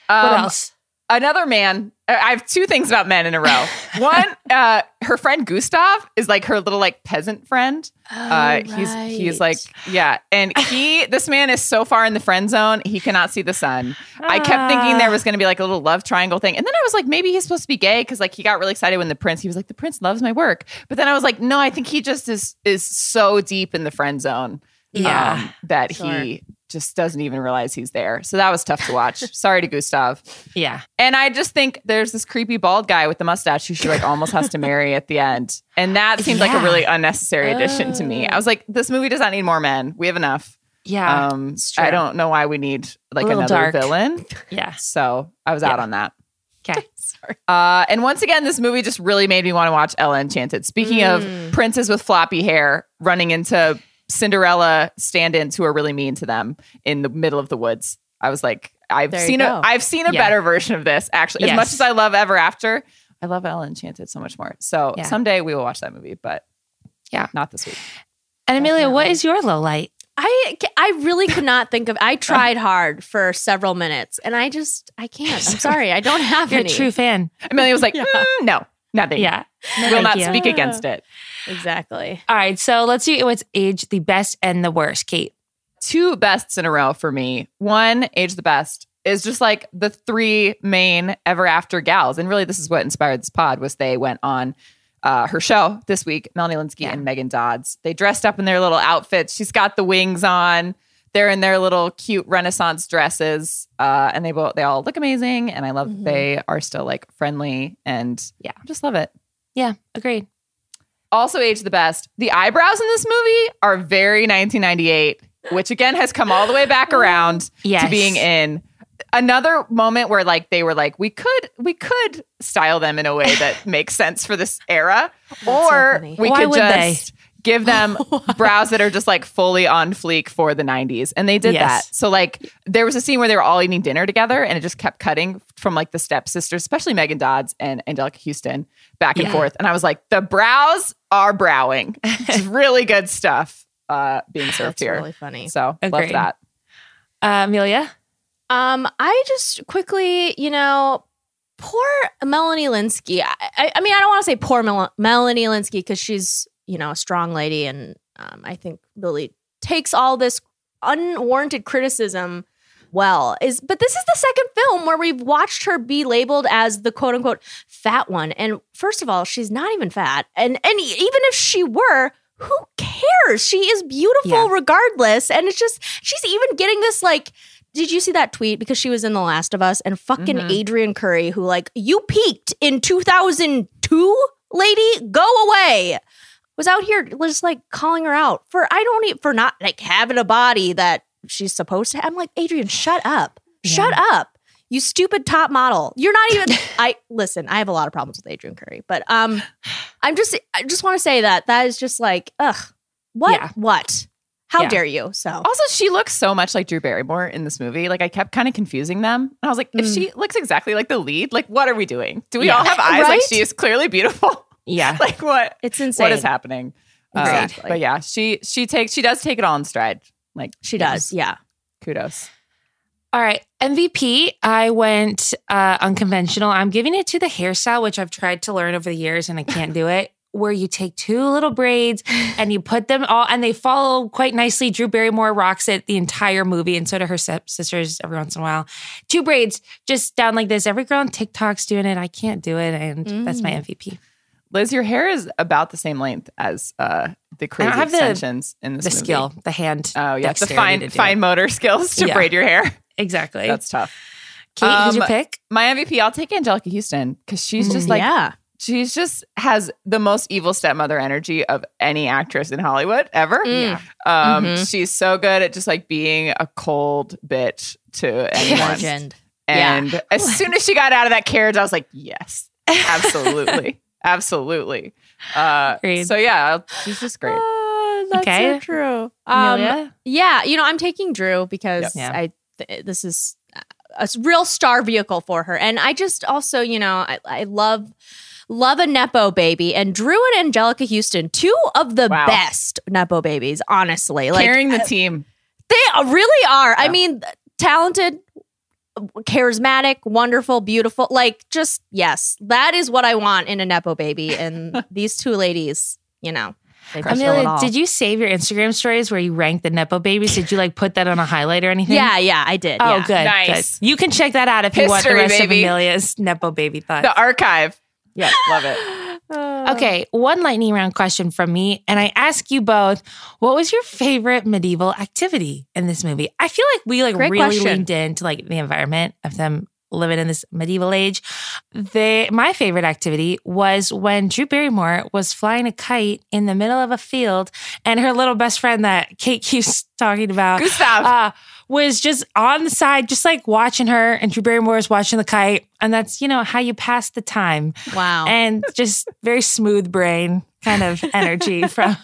Um, What else? Another man. I have two things about men in a row. [laughs] One, uh, her friend Gustav is like her little like peasant friend. Uh, he's he's like yeah, and he [laughs] this man is so far in the friend zone he cannot see the sun. I kept thinking there was going to be like a little love triangle thing, and then I was like maybe he's supposed to be gay because like he got really excited when the prince he was like the prince loves my work, but then I was like no, I think he just is is so deep in the friend zone Yeah. um, that he just doesn't even realize he's there. So that was tough to watch. [laughs] Sorry to Gustav. yeah. And I just think there's this creepy bald guy with the mustache who she like almost has to marry at the end. And that seemed like a really unnecessary addition to me. I was like, this movie does not need more men. We have enough. Yeah. um. I don't know why we need like another dark. villain. [laughs] yeah. So I was out on that. Okay. [laughs] Sorry. Uh, and once again, this movie just really made me want to watch Ella Enchanted. Speaking Mm. of princes with floppy hair running into Cinderella stand-ins who are really mean to them in the middle of the woods, I was like, I've There seen a go. I've seen a Yeah. better version of this. Actually, as much as I love Ever After, I love Ella Enchanted so much more. So Yeah. someday we will watch that movie, but Yeah. not this week. And Amelia, what Definitely. is your low light? I I really could not think of. I tried hard for several minutes, and I just I can't. I'm [laughs] sorry, I don't have You're a any. true fan. Amelia was like, [laughs] Yeah. "Mm, no, nothing. Yeah. will not you. speak against it. Exactly. All right. So let's see what's age the best and the worst, Kate. two bests in a row for me. One, Age the Best, is just like the three main ever after gals. And really this is what inspired this pod was they went on uh, her show this week, Melanie Lynskey Yeah. and Megan Dodds. They dressed up in their little outfits. She's got the wings on. They're in their little cute Renaissance dresses. Uh, and they both they all look amazing. And I love Mhm. they are still like friendly and Yeah. Just love it. Yeah. Agreed. Also, age the best. The eyebrows in this movie are very 1998. which again has come all the way back around to being in. Another moment where like they were like we could we could style them in a way that [laughs] makes sense for this era, or funny. we Why could would they? Just give them [laughs] brows that are just like fully on fleek for the 90s and they did Yes. that so like there was a scene where they were all eating dinner together and it just kept cutting from like the stepsisters especially megan dodds and anjelica huston back and Yeah. forth and i was like the brows are browing [laughs] it's really good stuff uh being served That's here really funny. so love Agreed. that Uh, Amelia? Um, I just quickly, you know, poor Melanie Lynskey. I, I, I mean, I don't want to say poor Mel- Melanie Lynskey because she's, you know, a strong lady, and um, I think really takes all this unwarranted criticism well. Is but this is the second film where we've watched her be labeled as the quote unquote fat one, and first of all, she's not even fat, and and even if she were. Who cares? She is beautiful Yeah. regardless. And it's just, she's even getting this like, did you see that tweet? Because she was in The Last of Us and fucking Mhm. Adrianne Curry, who like, you peaked in 2002, lady, go away. Was out here just like calling her out for, I don't even, for not like having a body that she's supposed to have. I'm like, Adrianne, shut up. Shut up. You stupid top model. You're not even [laughs] I listen, I have a lot of problems with Adrianne Curry, but um I'm just I just want to say that that is just like ugh. What? Yeah. What? How Yeah. dare you? So also she looks so much like drew barrymore in this movie like i kept kind of confusing them and i was like if Mm. she looks exactly like the lead like what are we doing do we Yeah. all have eyes like she is clearly beautiful Yeah. [laughs] like what it's insane. what is happening Uh, Exactly. but yeah she she takes she does take it all in stride like She yeah, does, yeah. kudos All right. MVP, I went uh, unconventional. I'm giving it to the hairstyle, which I've tried to learn over the years and I can't do it. [laughs] Where you take two little braids and you put them all, and they follow quite nicely. Drew Barrymore rocks it the entire movie, and so do her sisters every once in a while. Two braids just down like this. Every girl on TikTok's doing it. I can't do it, and that's my MVP. Liz your hair is about the same length as uh the crazy have the- extensions in this The movie. skill, the hand. oh yeah the fine fine motor [laughs] skills to Yeah. braid your hair Exactly. that's tough Kate, who's your Um, pick? my mvp i'll take anjelica huston because she's just like yeah. she's just has the most evil stepmother energy of any actress in Hollywood ever. Mm. Um, Mhm. She's so good at just like being a cold bitch to anyone. Legend. Yeah. And as soon as she got out of that carriage, I was like, yes, [laughs] absolutely, absolutely. Uh, so yeah, she's just great. Oh, that's Okay. so true. Um, yeah, you know, I'm taking Drew because Yep. Yeah. I th- this is a real star vehicle for her, and I just also, you know, I, I love love a nepo baby, and Drew and Anjelica Huston, two of the Wow. best nepo babies, honestly. Like Carrying the team. they really are. I mean, talented, charismatic, wonderful, beautiful. Like, just yes, that is what I want in a nepo baby, and [laughs] these two ladies, you know. They just know it Amelia, did you save your Instagram stories where you ranked the Nepo babies? Did you like put that on a highlight or anything? Yeah, yeah, I did. Oh, yeah. good. Nice. Good. You can check that out if you want the rest baby. of Amelia's Nepo baby thoughts. The archive. Yeah, [laughs] love it. Okay, one lightning round question from me. And I ask you both, what was your favorite medieval activity in this movie? I feel like we like really question. leaned into like the environment of them living in this medieval age. They my favorite activity was when Drew Barrymore was flying a kite in the middle of a field and her little best friend that Kate [laughs] keeps talking about Gustav. uh, was just on the side, just like watching her, and Drew Barrymore was watching the kite. And that's, you know, how you pass the time. Wow. And just very smooth brain kind of energy from [laughs]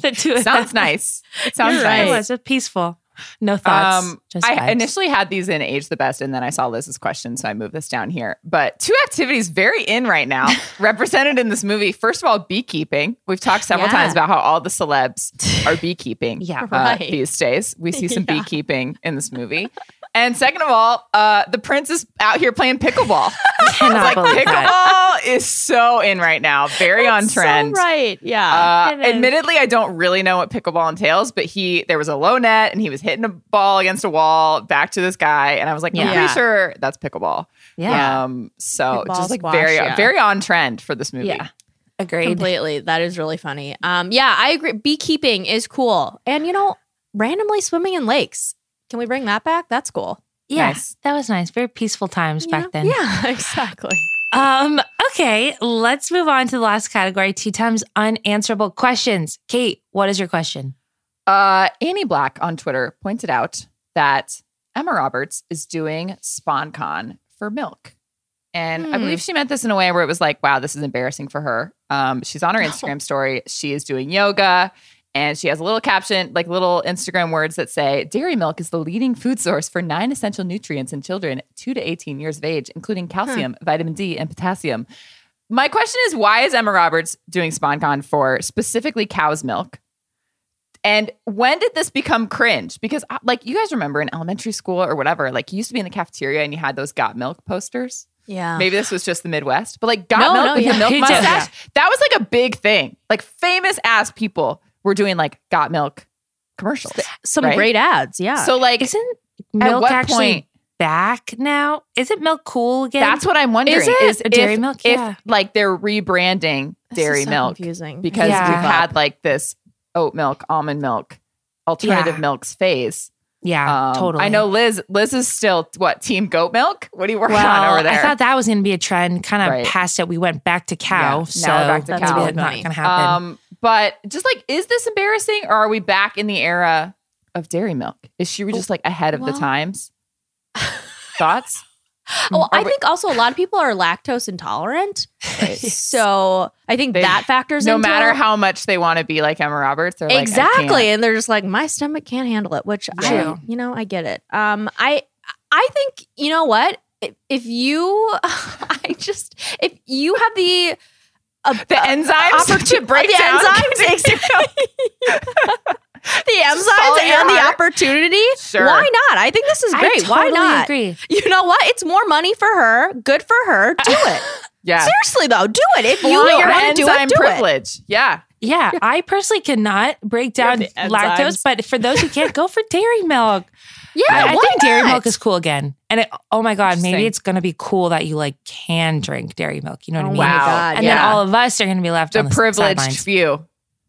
the two of Sounds nice. It sounds You're nice. It was peaceful. No thoughts. Um, just I vibes. initially had these in Age the Best, and then I saw Liz's question, so I moved this down here. But two activities very in right now, [laughs] represented in this movie. First of all, beekeeping. We've talked several Yeah. times about how all the celebs are [laughs] beekeeping Yeah. uh, Right. these days. We see some [laughs] Yeah. beekeeping in this movie. And second of all, uh, the prince is out here playing pickleball. [laughs] cannot like believe that. pickleball is so in right now, very on trend. So right. Yeah. Uh, admittedly, I don't really know what pickleball entails, but he there was a low net and he was hitting a ball against a wall back to this guy, and I was like, I'm Yeah. pretty sure that's pickleball. Yeah. Um. So Kickball, just like squash, very yeah. very on trend for this movie. yeah. Agreed. Completely. That is really funny. Um, yeah, I agree. Beekeeping is cool. And you know, randomly swimming in lakes. Can we bring that back? That's cool. Yeah. Nice. That was nice. Very peaceful times You back know? then. Yeah, [laughs] exactly. Um, okay, let's move on to the last category, two times unanswerable questions. Kate, what is your question? Uh, Annie Black on Twitter pointed out that Emma Roberts is doing SponCon for milk. And I Hmm. believe she meant this in a way where it was like, wow, this is embarrassing for her. Um, she's on her Instagram story. She is doing yoga and she has a little caption, like little Instagram words that say, Dairy milk is the leading food source for nine essential nutrients in children 2 to 18 years of age, including calcium, vitamin D, and potassium. My question is, why is Emma Roberts doing SponCon for specifically cow's milk? And when did this become cringe? Because, uh, like, you guys remember in elementary school or whatever, like, you used to be in the cafeteria and you had those got milk posters. Yeah. Maybe this was just the Midwest, but like got No, milk no, with yeah. the milk [laughs] mustache. That was like a big thing. Like famous ass people were doing like got milk commercials. Some right? great ads. Yeah. So like Isn't at milk what actually point back now? Isn't milk cool again? that's what I'm wondering Is it? is Or dairy if, milk? if Yeah. like they're rebranding This is dairy so milk confusing. because Yeah. we've had like this oat milk, almond milk, alternative Yeah. milks phase. yeah, Um, totally. I know Liz. Liz is still what team goat milk? What are you working Well, on over there? I thought that was going to be a trend. Kind of Right. past it, we went back to Yeah, cow. now so we're back to that's cow. really not going to happen. Um, but just like, is this embarrassing, or are we back in the era of dairy milk? Is she just like ahead of the times? [laughs] Thoughts? well, Are I we- think also a lot of people are lactose intolerant. [laughs] So I think They- that factors No matter it. how much they want to be like Emma Roberts, they're exactly can't. and they're just like my stomach can't handle it which i you know i get it um i i think you know what if, if you [laughs] i just if you have the uh, [laughs] [laughs] the enzymes? to break the down. enzymes exactly. The follow enzymes your and the opportunity? Sure. why not? I think this is I great. Why not? agree. you know what? It's more money for her good for her. Do [laughs] it. Yeah, seriously though do it. If you Flaunt your want to do it do it. privilege. Yeah, Yeah, I personally cannot break down lactose, but for those who can't, go for dairy milk. Yeah I, I why think dairy milk is cool again. And it, oh my God, maybe it's going to be cool that you like can drink dairy milk. You know what I Oh mean? Wow. God, And yeah. then all of us are going to be left the on the privileged sidelines. few.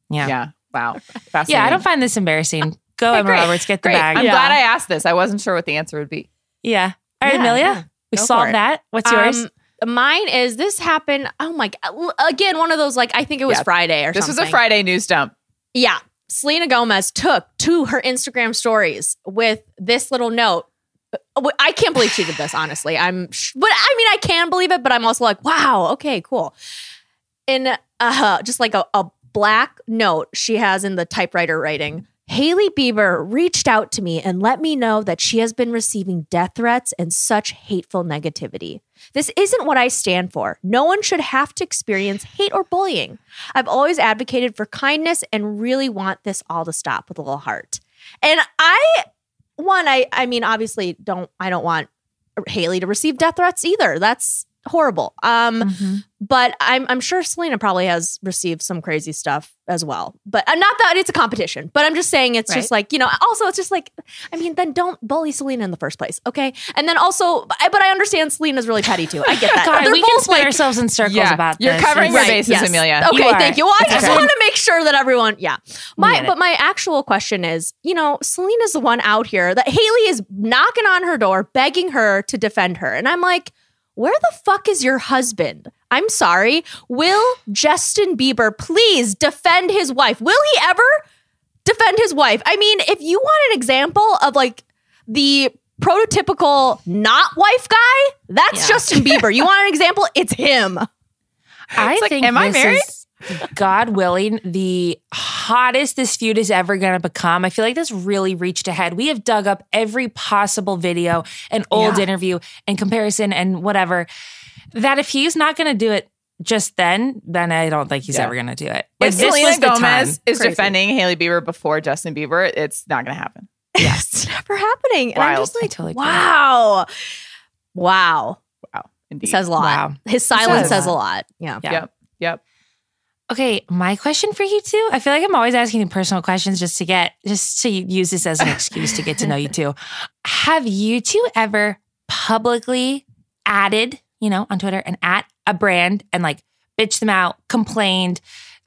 Yeah. Yeah, wow, [laughs] Yeah. I don't find this embarrassing. [laughs] Go, Okay, Emma great. Roberts, get the Great. bag. I'm Yeah. glad I asked this. I wasn't sure what the answer would be. yeah. All right, Yeah, Amelia, yeah. we Go solved that. What's yours? Um, mine is this happened. Oh my god! Again, one of those like I think it was Yeah. Friday or This something. This was a Friday news dump. Yeah, Selena Gomez took to her Instagram stories with this little note. Uh, I can't believe she did this. Honestly, I'm. But I mean, I can believe it. But I'm also like, wow. Okay, cool. In uh, just like a, a black note she has in the typewriter writing. Hailey Bieber reached out to me and let me know that she has been receiving death threats and such hateful negativity. This isn't what I stand for. No one should have to experience hate or bullying. I've always advocated for kindness and really want this all to stop with a little heart. And I one I I mean obviously don't I don't want Hailey to receive death threats either. That's horrible. Um Mhm. but I'm I'm sure Selena probably has received some crazy stuff as well. But uh, not that it's a competition, but I'm just saying it's just like, you know, also it's just like I mean, then don't bully Selena in the first place, okay? And then also I- but I understand Selena's really petty too. I get that. God, They're we can both split like ourselves in circles Yeah, about you're this. covering your It's- bases, Amelia. Okay, You thank you. Well, I It's just okay. want to make sure that everyone, yeah. My but my actual question is, you know, Selena's the one out here that Hailey is knocking on her door, begging her to defend her. And I'm like, where the fuck is your husband? I'm sorry. Will Justin Bieber please defend his wife? Will he ever defend his wife? I mean, if you want an example of like the prototypical not wife guy, that's Yeah. Justin Bieber. You want an example? It's him. I It's like, think am I married? is, God willing, the hottest this feud is ever going to become. I feel like this really reached ahead. We have dug up every possible video, an old Yeah. interview, and comparison, and whatever. That if he's not going to do it just then, then I don't think he's Yeah. ever going to do it. If this Selena was Gomez is Crazy. defending Hailey Bieber before Justin Bieber, it's not going to happen. Yes, it's [laughs] never happening. And I'm Wild. just like, totally agree. wow, wow. Wow, It indeed. says a lot. Wow. His silence says says a a lot. Yeah. Yeah. Yep, yep. Okay, my question for you two. I feel like I'm always asking you personal questions just to get just to use this as an excuse to get to know you two. [laughs] Have you two ever publicly added, you know, on Twitter and at a brand and like bitched them out, complained,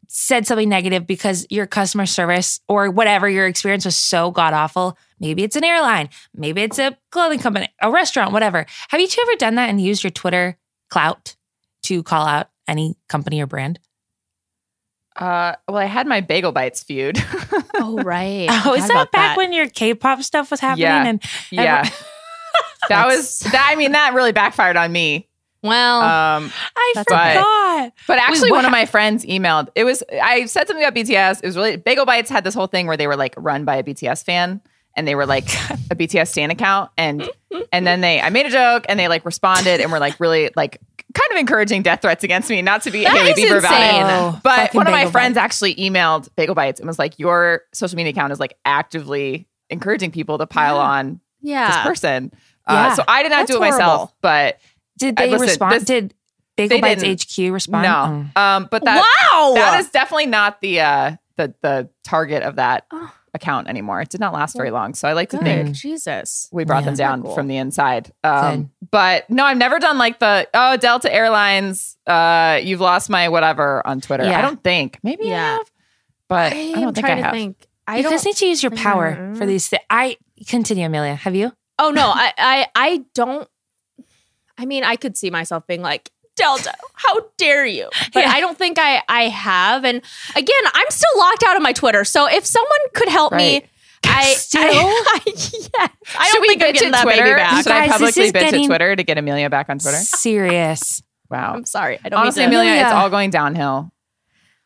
said something negative because your customer service or whatever your experience was so god awful? Maybe it's an airline, maybe it's a clothing company, a restaurant, whatever. Have you two ever done that and used your Twitter clout to call out any company or brand? Uh, well, I had my Bagel Bites feud. [laughs] Oh right. [laughs] Oh, is that about back when your K-pop stuff was happening? Yeah. And yeah, [laughs] that was that. I mean, that really backfired on me. Well, Um, I That's forgot. But actually, what one of my friends emailed. It was I said something about BTS. It was really Bagel Bites had this whole thing where they were like run by a BTS fan, and they were like a BTS stan account, and and then they I made a joke, and they like responded, and were like really like kind of encouraging death threats against me, not to be That Hailey is Bieber about insane. it. Oh, But fucking one of my Bagel friends Bites. actually emailed Bagel Bites and was like, "Your social media account is like actively encouraging people to pile Yeah. on this yeah. person." Uh, Yeah. so I did not That's do it myself, horrible. but Did I- they listen, respond? this- Did Bagel they Bites didn't. HQ respond? no. Oh. Um, but that wow. that is definitely not the uh the the target of that Oh. account anymore. It did not last very long. So I like to good. think Jesus. we brought Yeah. them down Cool. from the inside. Um, but no, I've never done like the oh Delta Airlines, uh, you've lost my whatever on Twitter. Yeah. I don't think. Maybe I Yeah. have, but I, I don't am think I trying to have. think. I You don't. guys need to use your power Mm. for these. Th- I continue, Amelia. Have you? Oh no, I, I I don't. I mean, I could see myself being like Delta. How dare you? [laughs] But Yeah. I don't think I I have. And again, I'm still locked out of my Twitter. So if someone could help Right. me. I, [laughs] Still? I, I [laughs] yes. I Should don't we think I'm getting that Twitter? baby back. Should I Guys, this publicly is bitch getting- at Twitter to get Amelia back on Twitter? Serious. Wow. I'm sorry. I don't Honestly, mean to. Amelia, it's all going downhill.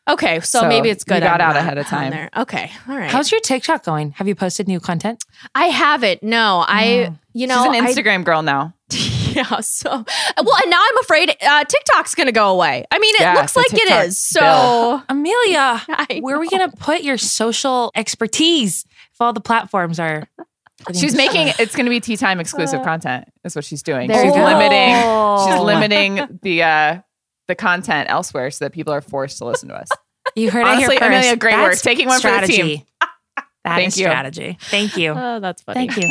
Okay, so, So maybe it's you good. got I'm out ahead of time. There. Okay, all right. How's your TikTok going? Have you posted new content? I haven't. No, I. You know, She's an I- Instagram girl now. [laughs] Yeah. So, well, and now I'm afraid uh, TikTok's going to go away. I mean, it Yeah, looks like TikTok it is. So, Amelia, where are we going to put your social expertise if all the platforms are? She's making destroyed? [laughs] it's going to be tea time exclusive content. Is what she's doing. There she's go. limiting. She's [laughs] limiting the uh the content elsewhere so that people are forced to listen to us. [laughs] You heard Honestly, it here first. Amelia, first. great work. Taking one for the team. strategy. That Thank is you. strategy. Thank you. oh, that's funny. Thank you.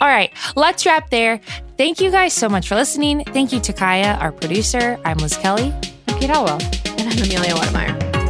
All right, let's wrap there. Thank you guys so much for listening. Thank you to Kaya, our producer. I'm Liz Kelly. Kate Halliwell. And I'm Amelia Wedemeyer.